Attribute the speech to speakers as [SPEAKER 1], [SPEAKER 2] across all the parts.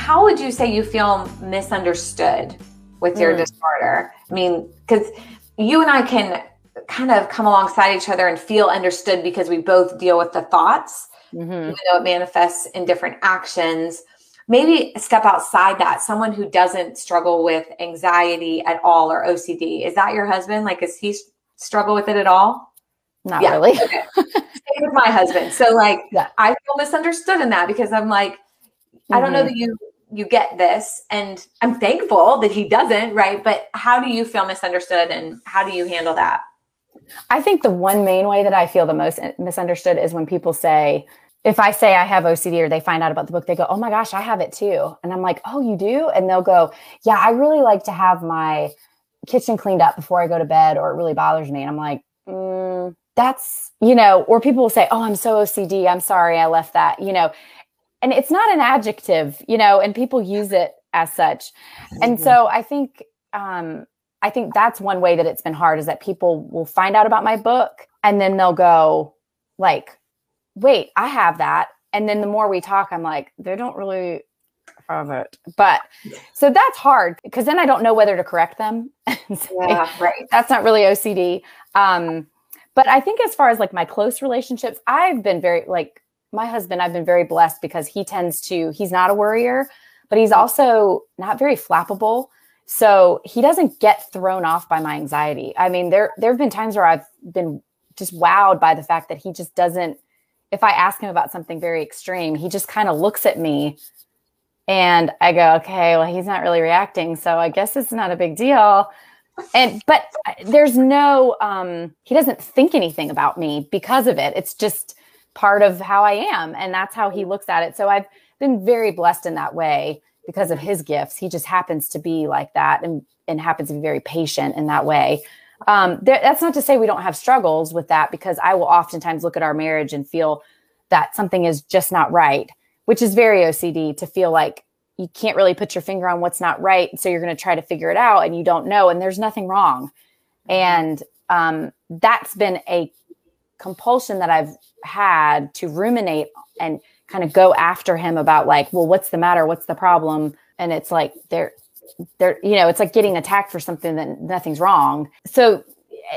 [SPEAKER 1] how would you say you feel misunderstood with your mm. disorder? I mean, because you and I can kind of come alongside each other and feel understood because we both deal with the thoughts, mm-hmm. even though it manifests in different actions. Maybe step outside that. Someone who doesn't struggle with anxiety at all or OCD. Is that your husband? Like, does he struggle with it at all?
[SPEAKER 2] Not yeah. really.
[SPEAKER 1] okay. Same with my husband. So, like, yeah. I feel misunderstood in that because I'm like. I don't know mm-hmm. that you you get this and i'm thankful that he doesn't right? But how do you feel misunderstood and how do you handle that?
[SPEAKER 2] I think the one main way that i feel the most misunderstood is when people say if i say i have ocd or they find out about the book they go oh my gosh i have it too. And i'm like oh you do? And they'll go yeah i really like to have my kitchen cleaned up before i go to bed or it really bothers me. And i'm like mm, that's you know or people will say oh i'm so ocd i'm sorry i left that you know and it's not an adjective, you know, and people use it as such. And so I think um I think that's one way that it's been hard is that people will find out about my book and then they'll go like, "Wait, I have that." And then the more we talk, I'm like, "They don't really have it." But so that's hard because then I don't know whether to correct them.
[SPEAKER 1] yeah, right.
[SPEAKER 2] That's not really OCD. Um but I think as far as like my close relationships, I've been very like my husband, I've been very blessed because he tends to, he's not a worrier, but he's also not very flappable. So he doesn't get thrown off by my anxiety. I mean, there there have been times where I've been just wowed by the fact that he just doesn't if I ask him about something very extreme, he just kind of looks at me and I go, "Okay, well, he's not really reacting, so I guess it's not a big deal." And but there's no um he doesn't think anything about me because of it. It's just part of how I am. And that's how he looks at it. So I've been very blessed in that way because of his gifts. He just happens to be like that and, and happens to be very patient in that way. Um, there, that's not to say we don't have struggles with that because I will oftentimes look at our marriage and feel that something is just not right, which is very OCD to feel like you can't really put your finger on what's not right. So you're going to try to figure it out and you don't know, and there's nothing wrong. And um, that's been a compulsion that I've had to ruminate and kind of go after him about like, well, what's the matter? What's the problem? And it's like they're they're you know, it's like getting attacked for something that nothing's wrong. So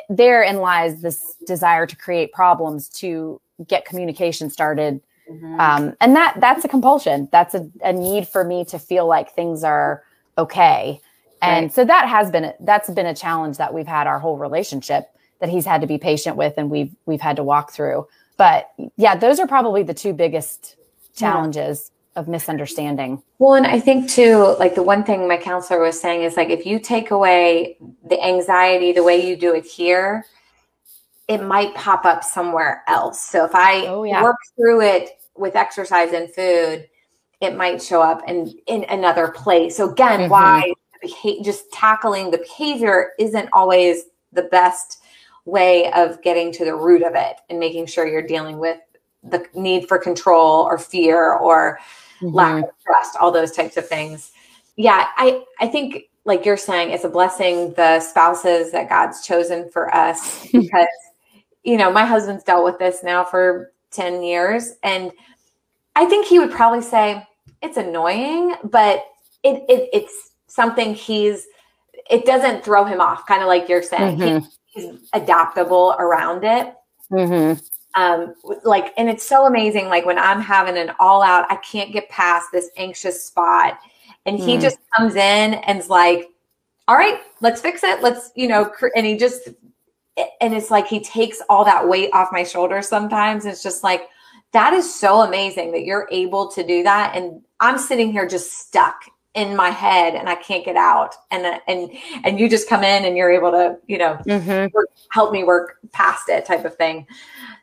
[SPEAKER 2] therein lies this desire to create problems to get communication started. Mm-hmm. Um, and that that's a compulsion. That's a, a need for me to feel like things are okay. And right. so that has been that's been a challenge that we've had our whole relationship that he's had to be patient with and we've we've had to walk through. But yeah, those are probably the two biggest challenges yeah. of misunderstanding.
[SPEAKER 1] Well, and I think too, like the one thing my counselor was saying is like if you take away the anxiety the way you do it here, it might pop up somewhere else. So if I oh, yeah. work through it with exercise and food, it might show up in in another place. So again, mm-hmm. why just tackling the behavior isn't always the best way of getting to the root of it and making sure you're dealing with the need for control or fear or mm-hmm. lack of trust, all those types of things. Yeah, I I think like you're saying, it's a blessing the spouses that God's chosen for us because you know my husband's dealt with this now for 10 years and I think he would probably say it's annoying, but it, it it's something he's it doesn't throw him off, kind of like you're saying. Mm-hmm. He, adaptable around it. Mm-hmm. Um, like, and it's so amazing. Like when I'm having an all out, I can't get past this anxious spot, and he mm. just comes in and's like, "All right, let's fix it. Let's, you know," and he just, and it's like he takes all that weight off my shoulders. Sometimes it's just like that is so amazing that you're able to do that, and I'm sitting here just stuck in my head and I can't get out. And and and you just come in and you're able to, you know, mm-hmm. work, help me work past it type of thing.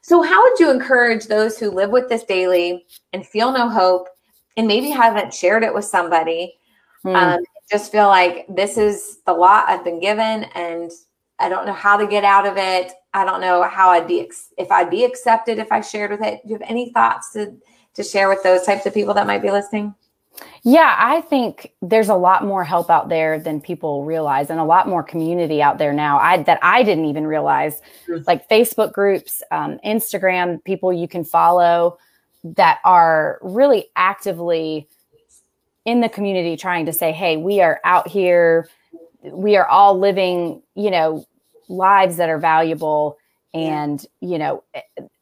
[SPEAKER 1] So how would you encourage those who live with this daily and feel no hope and maybe haven't shared it with somebody mm. um, just feel like this is the lot I've been given and I don't know how to get out of it. I don't know how I'd be if I'd be accepted if I shared with it. Do you have any thoughts to to share with those types of people that might be listening?
[SPEAKER 2] Yeah, I think there's a lot more help out there than people realize and a lot more community out there now I, that I didn't even realize, like Facebook groups, um, Instagram, people you can follow that are really actively in the community trying to say, hey, we are out here. We are all living, you know, lives that are valuable. And, you know,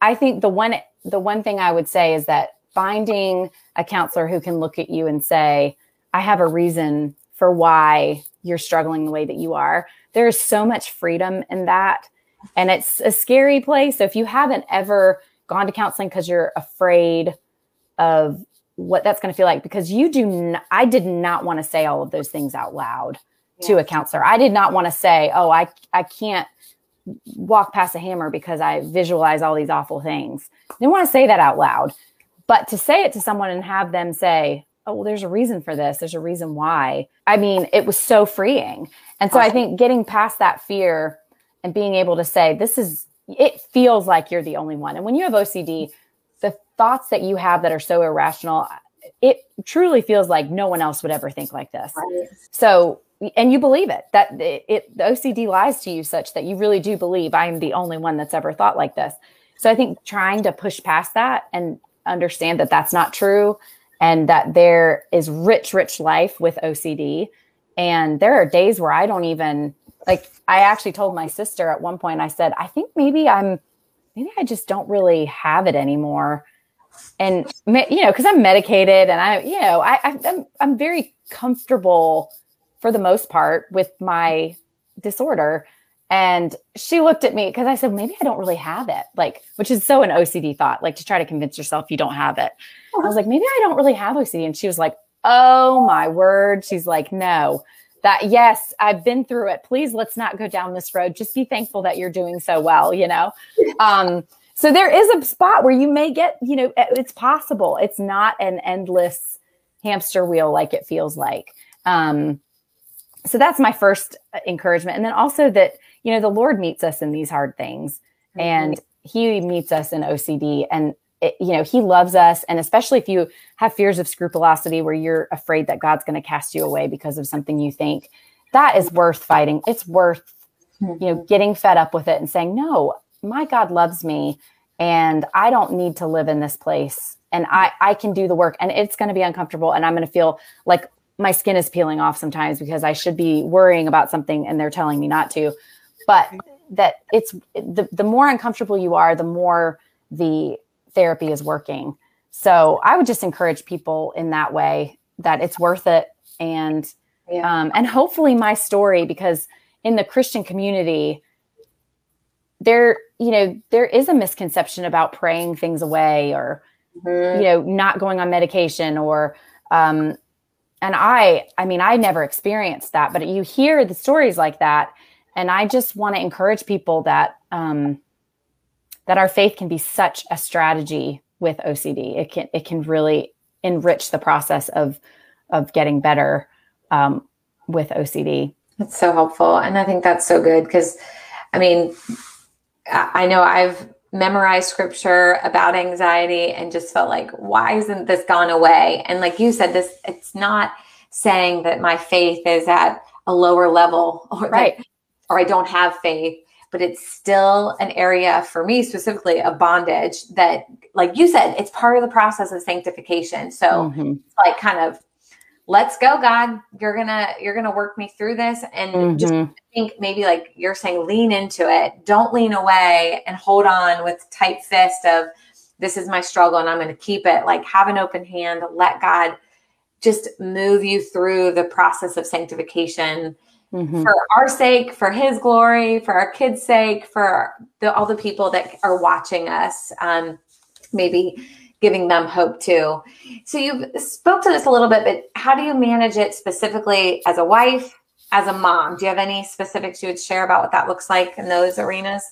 [SPEAKER 2] I think the one the one thing I would say is that finding a counselor who can look at you and say, I have a reason for why you're struggling the way that you are. There is so much freedom in that. And it's a scary place. So if you haven't ever gone to counseling because you're afraid of what that's going to feel like, because you do, n- I did not want to say all of those things out loud yeah. to a counselor. I did not want to say, oh, I, I can't walk past a hammer because I visualize all these awful things. I didn't want to say that out loud. But to say it to someone and have them say, oh, well, there's a reason for this, there's a reason why. I mean, it was so freeing. And so. I think getting past that fear and being able to say, this is, it feels like you're the only one. And when you have OCD, the thoughts that you have that are so irrational, it truly feels like no one else would ever think like this. So, and you believe it that it, it, the OCD lies to you such that you really do believe I am the only one that's ever thought like this. So I think trying to push past that and understand that that's not true and that there is rich, rich life with OCD. And there are days where I don't even like, I actually told my sister at one point, I said, I think maybe I'm, maybe I just don't really have it anymore. And, you know, because I'm medicated and I, you know, I, I'm, I'm very comfortable for the most part with my disorder. And she looked at me because I said, maybe I don't really have it, like, which is so an OCD thought, like to try to convince yourself you don't have it. I was like, maybe I don't really have OCD. And she was like, oh my word. She's like, no, that, yes, I've been through it. Please let's not go down this road. Just be thankful that you're doing so well, you know? Um, so there is a spot where you may get, you know, it's possible. It's not an endless hamster wheel like it feels like. Um, so that's my first encouragement. And then also that, you know, the Lord meets us in these hard things mm-hmm. and he meets us in OCD and it, you know, he loves us. And especially if you have fears of scrupulosity where you're afraid that God's going to cast you away because of something you think, that is worth fighting. It's worth, mm-hmm. you know, getting fed up with it and saying, no, my God loves me and I don't need to live in this place and I, I can do the work and it's going to be uncomfortable and I'm going to feel like my skin is peeling off sometimes because I should be worrying about something and they're telling me not to but that it's the, the more uncomfortable you are, the more the therapy is working. So I would just encourage people in that way that it's worth it. And, yeah. um, and hopefully my story, because in the Christian community, there, you know, there is a misconception about praying things away or, mm-hmm. you know, not going on medication or, um, and I, I mean, I never experienced that, but you hear the stories like that and I just want to encourage people that um, that our faith can be such a strategy with OCD. It can it can really enrich the process of of getting better um, with OCD.
[SPEAKER 1] That's so helpful, and I think that's so good because, I mean, I know I've memorized scripture about anxiety and just felt like, why isn't this gone away? And like you said, this it's not saying that my faith is at a lower level or
[SPEAKER 2] right.
[SPEAKER 1] Or I don't have faith, but it's still an area for me specifically a bondage that, like you said, it's part of the process of sanctification. So mm-hmm. like kind of let's go god you're gonna you're gonna work me through this and mm-hmm. just think maybe like you're saying lean into it don't lean away and hold on with tight fist of this is my struggle and i'm gonna keep it like have an open hand let god just move you through the process of sanctification mm-hmm. for our sake, for His glory, for our kids' sake, for the, all the people that are watching us. Um, maybe giving them hope too. So you spoke to this a little bit, but how do you manage it specifically as a wife, as a mom? Do you have any specifics you would share about what that looks like in those arenas?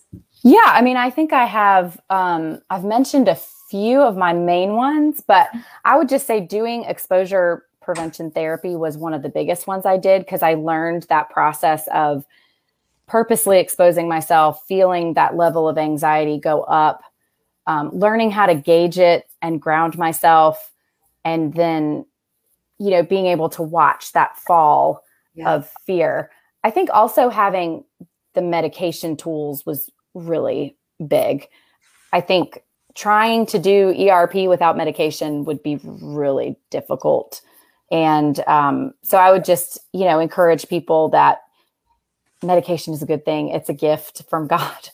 [SPEAKER 2] Yeah, I mean, I think I have. Um, I've mentioned a few of my main ones, but I would just say doing exposure prevention therapy was one of the biggest ones I did because I learned that process of purposely exposing myself, feeling that level of anxiety go up, um, learning how to gauge it and ground myself, and then, you know, being able to watch that fall yeah. of fear. I think also having the medication tools was really big. I think trying to do ERP without medication would be really difficult. And um, so I would just, you know, encourage people that medication is a good thing. It's a gift from God.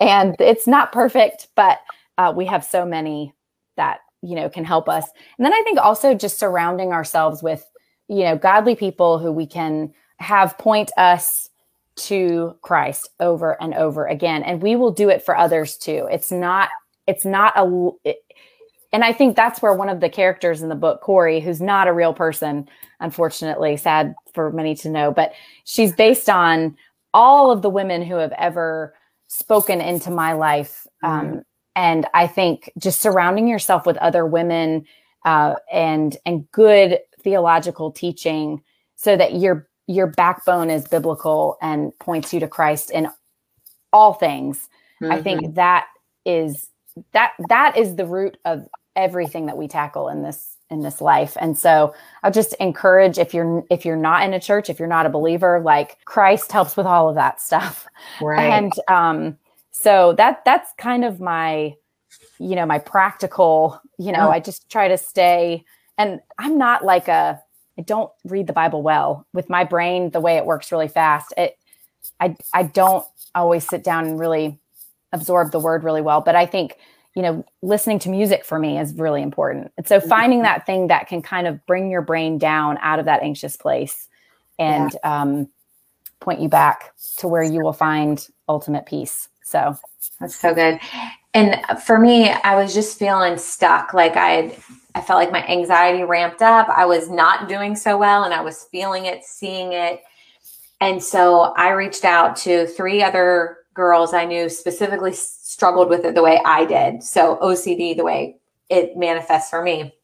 [SPEAKER 2] And it's not perfect, but uh, we have so many that, you know, can help us. And then I think also just surrounding ourselves with, you know, godly people who we can have point us to Christ over and over again. And we will do it for others too. It's not, it's not a, it, and I think that's where one of the characters in the book, Corey, who's not a real person, unfortunately, sad for many to know, but she's based on all of the women who have ever spoken into my life. Um, mm-hmm. And I think just surrounding yourself with other women uh, and and good theological teaching, so that your your backbone is biblical and points you to Christ in all things. Mm-hmm. I think that is that that is the root of everything that we tackle in this in this life. And so I'll just encourage if you're if you're not in a church, if you're not a believer, like Christ helps with all of that stuff. Right. And um so that that's kind of my you know, my practical, you know. I just try to stay and I'm not like a I don't read the Bible well. With my brain the way it works really fast. It I I don't always sit down and really absorb the word really well, but I think you know, listening to music for me is really important. And so mm-hmm. finding that thing that can kind of bring your brain down out of that anxious place and yeah. um, point you back to where you will find ultimate peace. So
[SPEAKER 1] that's so good. And for me, I was just feeling stuck. Like I I felt like my anxiety ramped up. I was not doing so well and I was feeling it, seeing it. And so I reached out to three other girls I knew specifically struggled with it the way I did. So OCD, the way it manifests for me.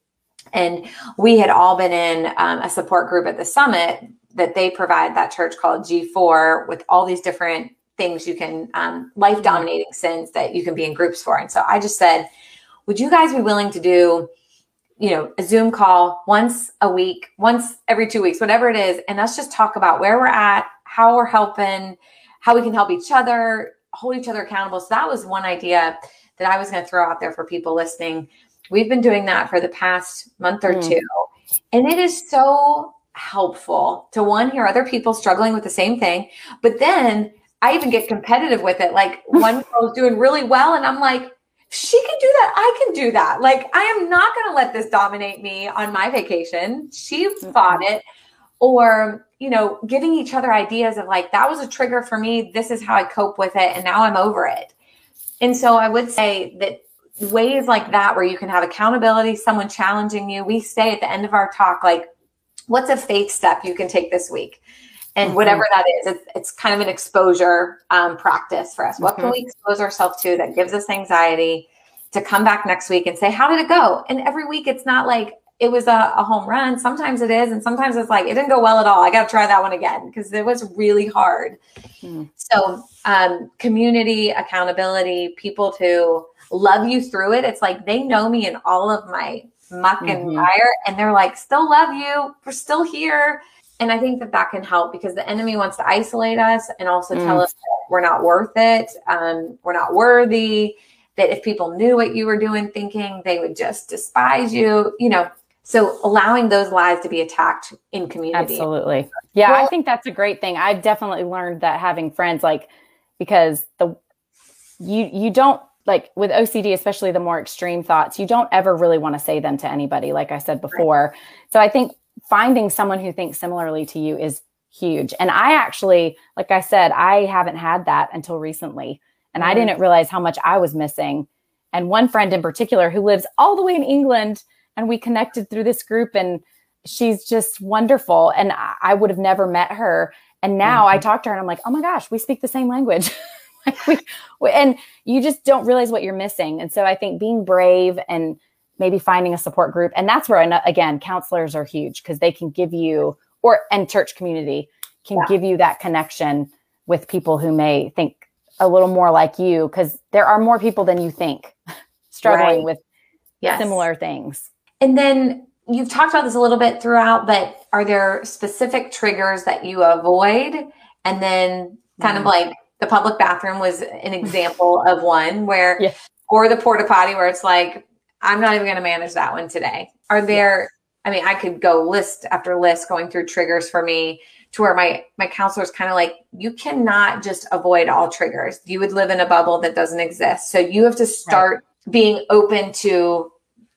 [SPEAKER 1] And we had all been in um, a support group at the summit that they provide that church called G4 with all these different things you can, um, life dominating sins that you can be in groups for. And so I just said, would you guys be willing to do, you know, a Zoom call once a week, once every two weeks, whatever it is, and let's just talk about where we're at, how we're helping, how we can help each other, hold each other accountable. So that was one idea that I was going to throw out there for people listening. We've been doing that for the past month or mm. two. And it is so helpful to one, hear other people struggling with the same thing. But then I even get competitive with it. Like one girl's doing really well, and I'm like, she can do that. I can do that. Like, I am not going to let this dominate me on my vacation. She fought it. Or you know, giving each other ideas of like, that was a trigger for me. This is how I cope with it. And now I'm over it. And so I would say that ways like that, where you can have accountability, someone challenging you, we say at the end of our talk, like, what's a faith step you can take this week? And mm-hmm. whatever that is, it's, it's, kind of an exposure um, practice for us. Mm-hmm. What can mm-hmm. we expose ourselves to that gives us anxiety to come back next week and say, how did it go? And every week it's not like, it was a, a, home run. Sometimes it is, and sometimes it's like it didn't go well at all. I got to try that one again because it was really hard. Mm. So, um, community accountability, people to love you through it. It's like they know me in all of my muck mm-hmm. and mire, and they're like, "Still love you. We're still here." And I think that that can help because the enemy wants to isolate us and also mm. tell us we're not worth it, um, we're not worthy. That if people knew what you were doing, thinking they would just despise you. You know, so allowing those lies to be attacked in community.
[SPEAKER 2] Absolutely. Yeah, well, I think that's a great thing. I've definitely learned that having friends like because the you you don't like with OCD, especially the more extreme thoughts, you don't ever really want to say them to anybody, like I said before. Right. So I think finding someone who thinks similarly to you is huge. And I actually, like I said, I haven't had that until recently. And mm-hmm. I didn't realize how much I was missing. And one friend in particular who lives all the way in England and we connected through this group and she's just wonderful and i would have never met her and now mm-hmm. i talk to her and i'm like oh my gosh we speak the same language like we, we, and you just don't realize what you're missing and so i think being brave and maybe finding a support group. And that's where, I know again, counselors are huge because they can give you, or, and church community can yeah. give you that connection with people who may think a little more like you because there are more people than you think struggling right. with yes. similar things.
[SPEAKER 1] And then you've talked about this a little bit throughout, but are there specific triggers that you avoid? And then kind mm. of like the public bathroom was an example of one where, yeah. or the porta potty where it's like, I'm not even going to manage that one today. Are there. I mean, I could go list after list going through triggers for me to where my my counselor is kind of like you cannot just avoid all triggers you would live in a bubble that doesn't exist so you have to start right. being open to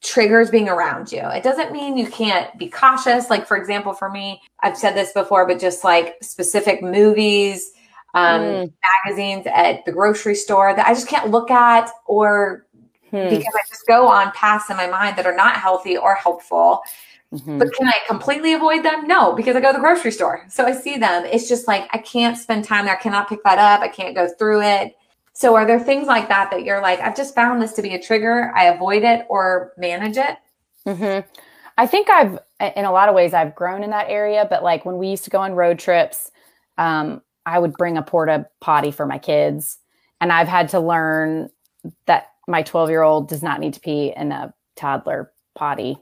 [SPEAKER 1] triggers being around you it doesn't mean you can't be cautious like for example for me i've said this before but just like specific movies um, mm. magazines at the grocery store that i just can't look at or hmm. because i just go on paths in my mind that are not healthy or helpful Mm-hmm. But can I completely avoid them? No, because I go to the grocery store. So I see them. It's just like I can't spend time there. I cannot pick that up. I can't go through it. So are there things like that that you're like, I've just found this to be a trigger. I avoid it or manage it?
[SPEAKER 2] Mm-hmm. I think I've, in a lot of ways, I've grown in that area. But like when we used to go on road trips, um, I would bring a porta potty for my kids. And I've had to learn that my 12 year old does not need to pee in a toddler potty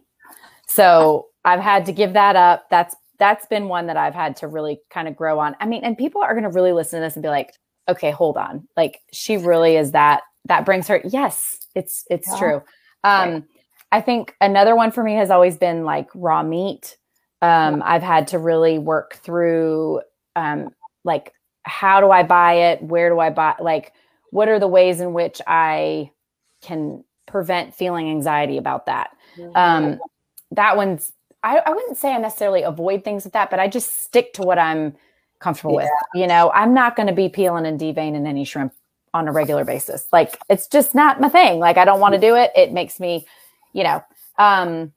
[SPEAKER 2] so I've had to give that up. That's that's been one that I've had to really kind of grow on. I mean, and people are going to really listen to this and be like, "Okay, hold on. Like she really is that that brings her yes, it's it's yeah. true." Um right. I think another one for me has always been like raw meat. Um I've had to really work through um like how do I buy it? Where do I buy like what are the ways in which I can prevent feeling anxiety about that? Um that one's I, I wouldn't say I necessarily avoid things with that, but I just stick to what I'm comfortable yeah. with. You know, I'm not going to be peeling and deveining any shrimp on a regular basis. Like it's just not my thing. Like I don't want to do it. It makes me, you know, um,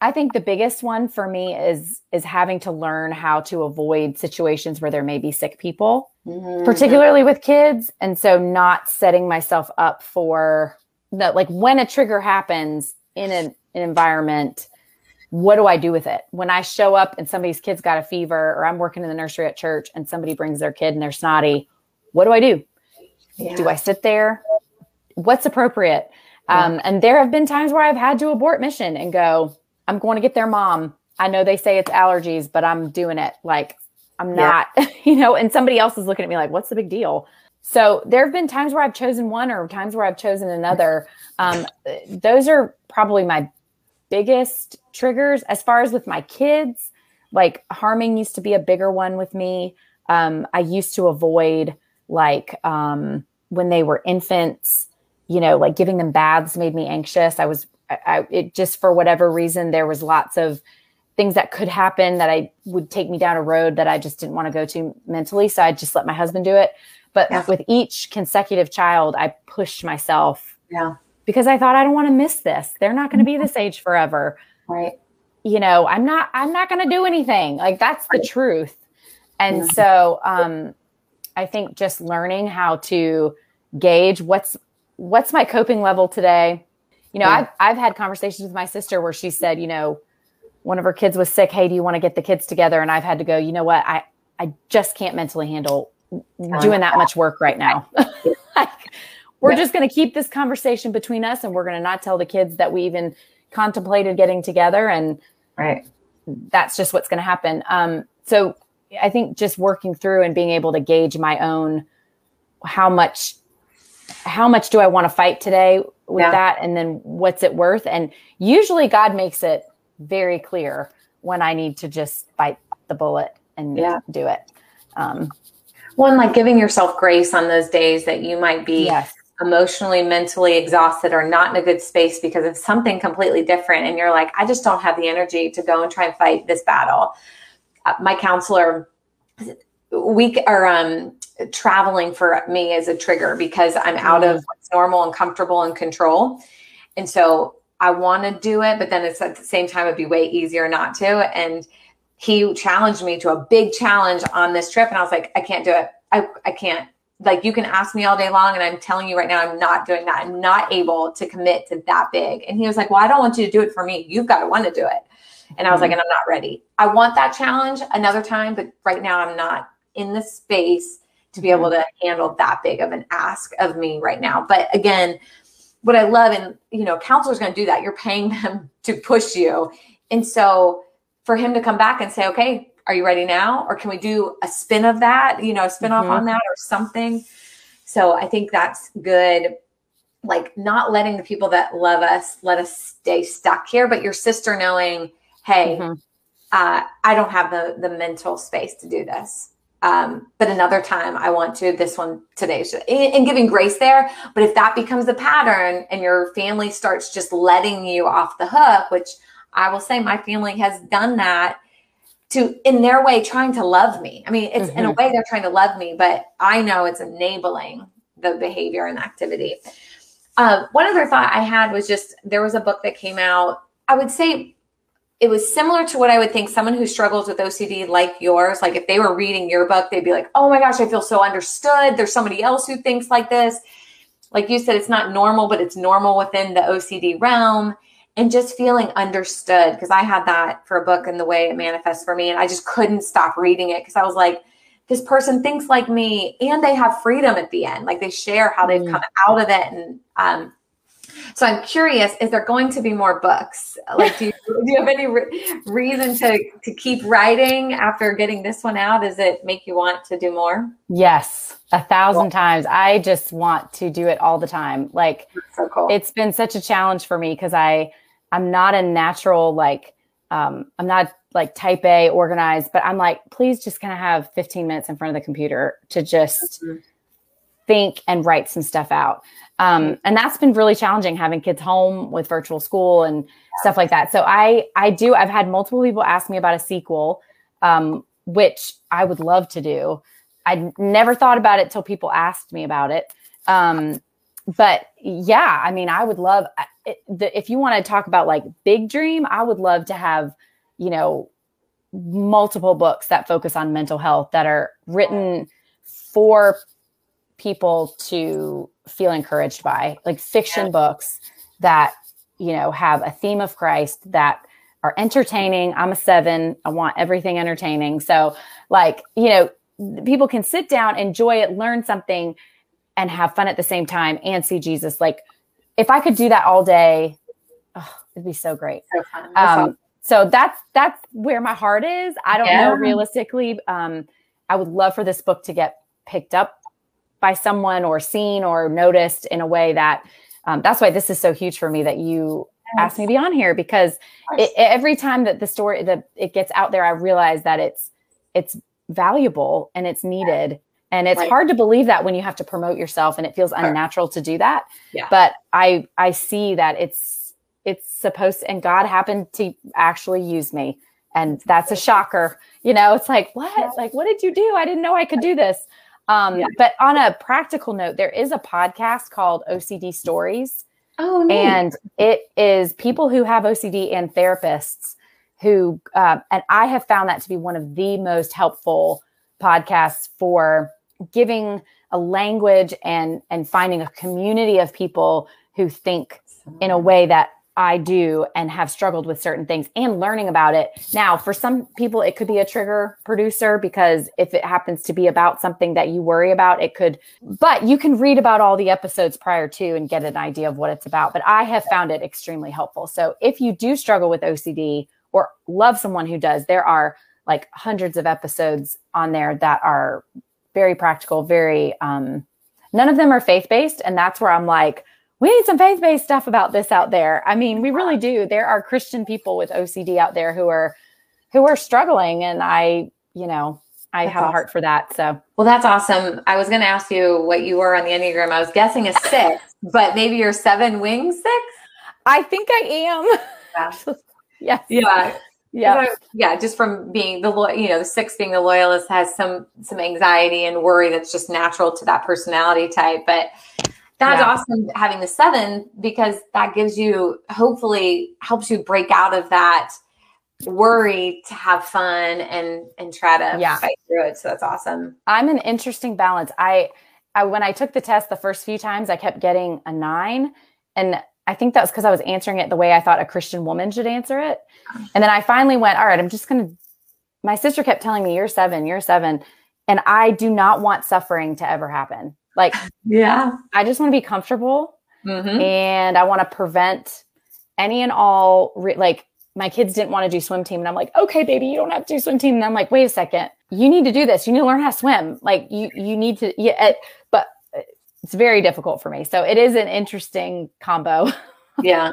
[SPEAKER 2] I think the biggest one for me is is having to learn how to avoid situations where there may be sick people, mm-hmm. particularly with kids, and so not setting myself up for that. Like when a trigger happens in an, an environment, what do I do with it? When I show up and somebody's kid's got a fever, or I'm working in the nursery at church and somebody brings their kid and they're snotty, what do I do? Yeah. Do I sit there? What's appropriate? Yeah. Um, and there have been times where I've had to abort mission and go, I'm going to get their mom. I know they say it's allergies, but I'm doing it. Like I'm not, yeah. you know, and somebody else is looking at me like, what's the big deal? So there have been times where I've chosen one or times where I've chosen another. Um, those are probably my biggest triggers as far as with my kids like harming used to be a bigger one with me. Um, i used to avoid like um, when they were infants you know like giving them baths made me anxious. I was I, I, it just for whatever reason there was lots of things that could happen that i would take me down a road that i just didn't want to go to mentally so i just let my husband do it. But yeah. with each consecutive child i pushed myself
[SPEAKER 1] yeah
[SPEAKER 2] because I thought I don't want to miss this. They're not going to be this mm-hmm. age forever.
[SPEAKER 1] Right.
[SPEAKER 2] You know, I'm not I'm not going to do anything. Like that's the truth. And yeah. so um I think just learning how to gauge what's what's my coping level today. You know, yeah. I've I've had conversations with my sister where she said, you know, one of her kids was sick. Hey, do you want to get the kids together? And I've had to go, you know what? I I just can't mentally handle doing that much work right now. like, we're yeah. just going to keep this conversation between us and we're going to not tell the kids that we even contemplated getting together and
[SPEAKER 1] right
[SPEAKER 2] that's just what's going to happen um, so i think just working through and being able to gauge my own how much how much do i want to fight today with yeah. that and then what's it worth and usually god makes it very clear when i need to just bite the bullet and yeah. do it um,
[SPEAKER 1] one like giving yourself grace on those days that you might be yes emotionally, mentally exhausted or not in a good space because of something completely different. And you're like, I just don't have the energy to go and try and fight this battle. Uh, my counselor, we are um, traveling for me as a trigger because I'm out of mm. what's normal and comfortable and control. And so I want to do it, but then it's at the same time, it'd be way easier not to. And he challenged me to a big challenge on this trip. And I was like, I can't do it. I, I can't like you can ask me all day long and i'm telling you right now i'm not doing that. I'm not able to commit to that big. And he was like well i don't want you to do it for me. You've got to want to do it. And i was mm-hmm. like and i'm not ready. I want that challenge another time but right now i'm not in the space to be able mm-hmm. to handle that big of an ask of me right now. But again what i love and you know counselors going to do that. You're paying them to push you. And so for him to come back and say okay are you ready now? Or can we do a spin of that, you know, a spin mm-hmm. off on that or something? So I think that's good. Like not letting the people that love us let us stay stuck here, but your sister knowing, hey, mm-hmm. uh, I don't have the the mental space to do this. Um, but another time I want to this one today and giving grace there. But if that becomes a pattern and your family starts just letting you off the hook, which I will say my family has done that to in their way trying to love me. I mean, it's mm-hmm. in a mm-hmm. way they're trying to love me, but I know it's enabling the behavior and activity. Uh, one other thought I had was just there was a book that came out. I would say it was similar to what I would think someone who struggles with OCD like yours, like if they were reading your book, they'd be like, oh my gosh, I feel so understood. There's somebody else who thinks like this. Like you said, it's not normal, but it's normal within the OCD realm and just feeling understood because I had that for a book and the way it manifests for me. And I just couldn't stop reading it because I was like, this person thinks like me and they have freedom at the end. Like they share how they've mm. come out of it. And um, so I'm curious, is there going to be more books? Like, do you, do you have any re- reason to, to keep writing after getting this one out? Does it make you want to do more?
[SPEAKER 2] Yes, a thousand times. I just want to do it all the time. Like, so cool. it's been such a challenge for me because I, I'm not a natural like um, I'm not like type A organized, but I'm like, please just kind of have 15 minutes in front of the computer to just mm-hmm. think and write some stuff out. Um, mm-hmm. and that's been really challenging having kids home with virtual school and yeah. stuff like that. So I I do I've had multiple people ask me about a sequel, um, which I would love to do. I never thought about it till people asked me about it. Um, but yeah, I mean, I would love it, the, if you want to talk about like big dream, I would love to have, you know, multiple books that focus on mental health that are written for people to feel encouraged by, like fiction yeah. books that, you know, have a theme of Christ that are entertaining. I'm a seven. I want everything entertaining. So, like, you know, people can sit down, enjoy it, learn something, and have fun at the same time and see Jesus. Like, if I could do that all day, oh, it'd be so great. So, um, so that's that's where my heart is. I don't yeah. know realistically. Um, I would love for this book to get picked up by someone or seen or noticed in a way that um, that's why this is so huge for me that you yes. asked me to be on here because it, every time that the story that it gets out there, I realize that it's it's valuable and it's needed and it's right. hard to believe that when you have to promote yourself and it feels unnatural to do that. Yeah. but i i see that it's it's supposed to, and god happened to actually use me. And that's a shocker. You know it's like what? Like what did you do? I didn't know i could do this. Um, yeah. but on a practical note there is a podcast called ocd stories. Oh and it is people who have ocd and therapists who uh, and i have found that to be one of the most helpful podcasts for giving a language and and finding a community of people who think in a way that I do and have struggled with certain things and learning about it. Now, for some people, it could be a trigger producer because if it happens to be about something that you worry about, it could, but you can read about all the episodes prior to and get an idea of what it's about. But I have found it extremely helpful. So if you do struggle with OCD or love someone who does, there are like hundreds of episodes on there that are very practical, very um none of them are faith-based and that's where I'm like we need some faith-based stuff about this out there. I mean, we really do. There are Christian people with OCD out there who are who are struggling and I, you know, I that's have awesome. a heart for that. So,
[SPEAKER 1] well, that's awesome. I was going to ask you what you were on the Enneagram. I was guessing a six, but maybe you're seven wings six.
[SPEAKER 2] I think I am.
[SPEAKER 1] Yeah. yes. Yeah yeah yeah just from being the you know the six being the loyalist has some some anxiety and worry that's just natural to that personality type but that's yeah. awesome having the seven because that gives you hopefully helps you break out of that worry to have fun and and try to yeah. fight through it so that's awesome
[SPEAKER 2] i'm an interesting balance i I, when I took the test the first few times, I kept getting a nine. And I think that was because I was answering it the way I thought a Christian woman should answer it. And then I finally went, all right, I'm just going to. My sister kept telling me, you're seven, you're seven. And I do not want suffering to ever happen. Like,
[SPEAKER 1] yeah,
[SPEAKER 2] I just want to be comfortable mm-hmm. and I want to prevent any and all, re- like, my kids didn't want to do swim team. And I'm like, okay, baby, you don't have to do swim team. And I'm like, wait a second, you need to do this. You need to learn how to swim. Like, you, you need to, yeah, but it's very difficult for me. So it is an interesting combo.
[SPEAKER 1] yeah.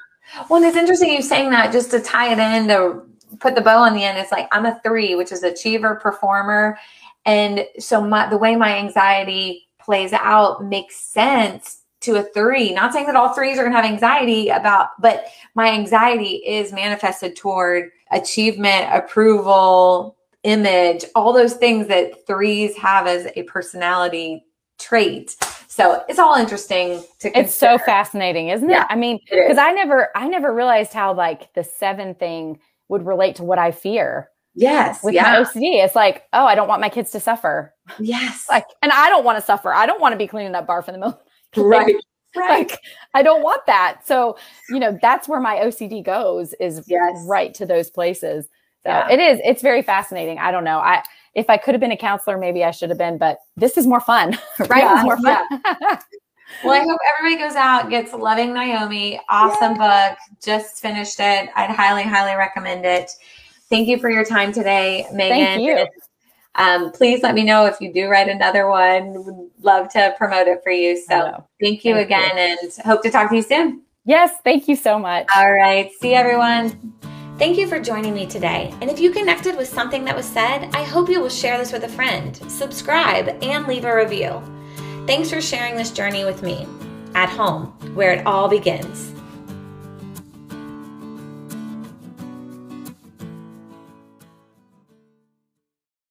[SPEAKER 1] Well, it's interesting you saying that just to tie it in to put the bow on the end. It's like I'm a three, which is achiever, performer, and so my the way my anxiety plays out makes sense to a three. Not saying that all threes are going to have anxiety about, but my anxiety is manifested toward achievement, approval, image, all those things that threes have as a personality trait. So it's all interesting to consider.
[SPEAKER 2] It's so fascinating, isn't it? Yeah, I mean, because I never I never realized how like the seven thing would relate to what I fear.
[SPEAKER 1] Yes.
[SPEAKER 2] With yeah. my OCD. It's like, oh, I don't want my kids to suffer.
[SPEAKER 1] Yes.
[SPEAKER 2] Like, and I don't want to suffer. I don't want to be cleaning up barf in the middle.
[SPEAKER 1] Right. Right.
[SPEAKER 2] Like, I don't want that. So, you know, that's where my OCD goes is yes. right to those places. So yeah. it is, it's very fascinating. I don't know. I, if I could have been a counselor, maybe I should have been, but this is more fun, right? Yeah, more fun.
[SPEAKER 1] Yeah. well, I hope everybody goes out, gets Loving Naomi. Awesome yeah. book. Just finished it. I'd highly, highly recommend it. Thank you for your time today, Megan.
[SPEAKER 2] Thank you.
[SPEAKER 1] Um, please let me know if you do write another one. Would love to promote it for you. So thank you thank again you. and hope to talk to you soon.
[SPEAKER 2] Yes, thank you so much.
[SPEAKER 1] All right. See everyone.
[SPEAKER 3] Thank you for joining me today. And if you connected with something that was said, I hope you will share this with a friend, subscribe, and leave a review. Thanks for sharing this journey with me at home, where it all begins.